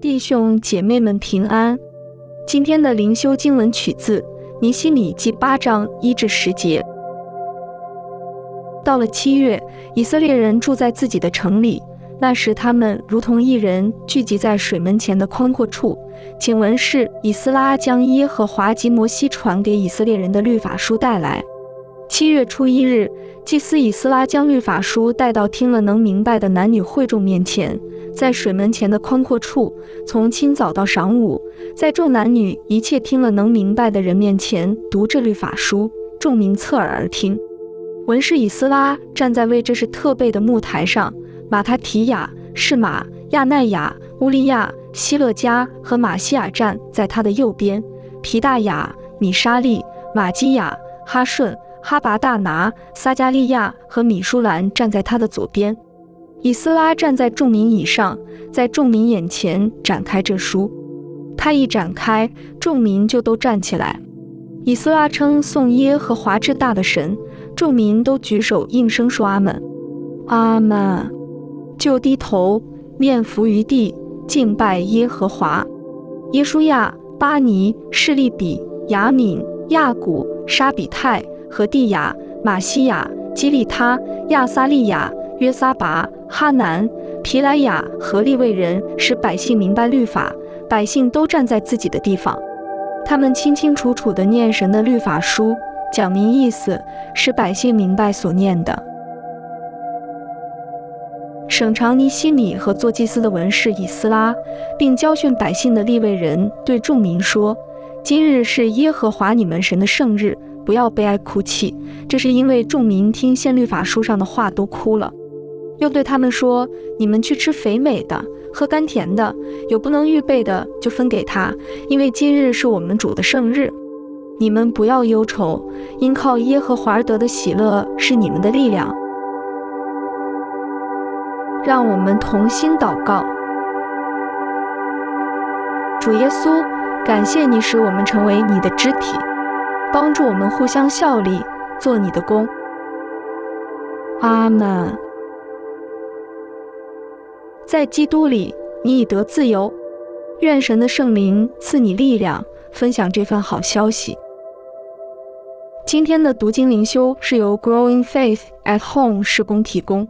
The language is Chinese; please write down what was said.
弟兄姐妹们平安。今天的灵修经文取自尼希米记八章一至十节。到了七月，以色列人住在自己的城里，那时他们如同一人聚集在水门前的宽阔处。请文是以斯拉将耶和华及摩西传给以色列人的律法书带来。七月初一日，祭司以斯拉将律法书带到听了能明白的男女会众面前，在水门前的宽阔处，从清早到晌午，在众男女一切听了能明白的人面前读这律法书，众民侧耳而听。文士以斯拉站在为这是特备的木台上，马他提亚、是马、亚奈亚、乌利亚、希勒加和马西亚站在他的右边，皮大雅、米沙利、马基亚、哈顺。哈拔大拿、撒加利亚和米舒兰站在他的左边，以斯拉站在众民以上，在众民眼前展开这书。他一展开，众民就都站起来。以斯拉称颂耶和华之大的神，众民都举手应声说阿门，阿门，就低头面伏于地敬拜耶和华。耶书亚、巴尼、示利比、雅敏、亚古、沙比泰。和蒂亚、马西亚、基利他、亚撒利亚、约撒拔、哈南、皮莱亚和利未人，使百姓明白律法。百姓都站在自己的地方，他们清清楚楚地念神的律法书，讲明意思，使百姓明白所念的。省长尼西米和做祭司的文士以斯拉，并教训百姓的利未人，对众民说：“今日是耶和华你们神的圣日。”不要悲哀哭泣，这是因为众民听宪律法书上的话都哭了。又对他们说：“你们去吃肥美的，喝甘甜的，有不能预备的就分给他，因为今日是我们主的圣日。你们不要忧愁，因靠耶和华而得的喜乐是你们的力量。”让我们同心祷告：主耶稣，感谢你使我们成为你的肢体。帮助我们互相效力，做你的工。阿门。在基督里，你已得自由。愿神的圣灵赐你力量，分享这份好消息。今天的读经灵修是由 Growing Faith at Home 施工提供。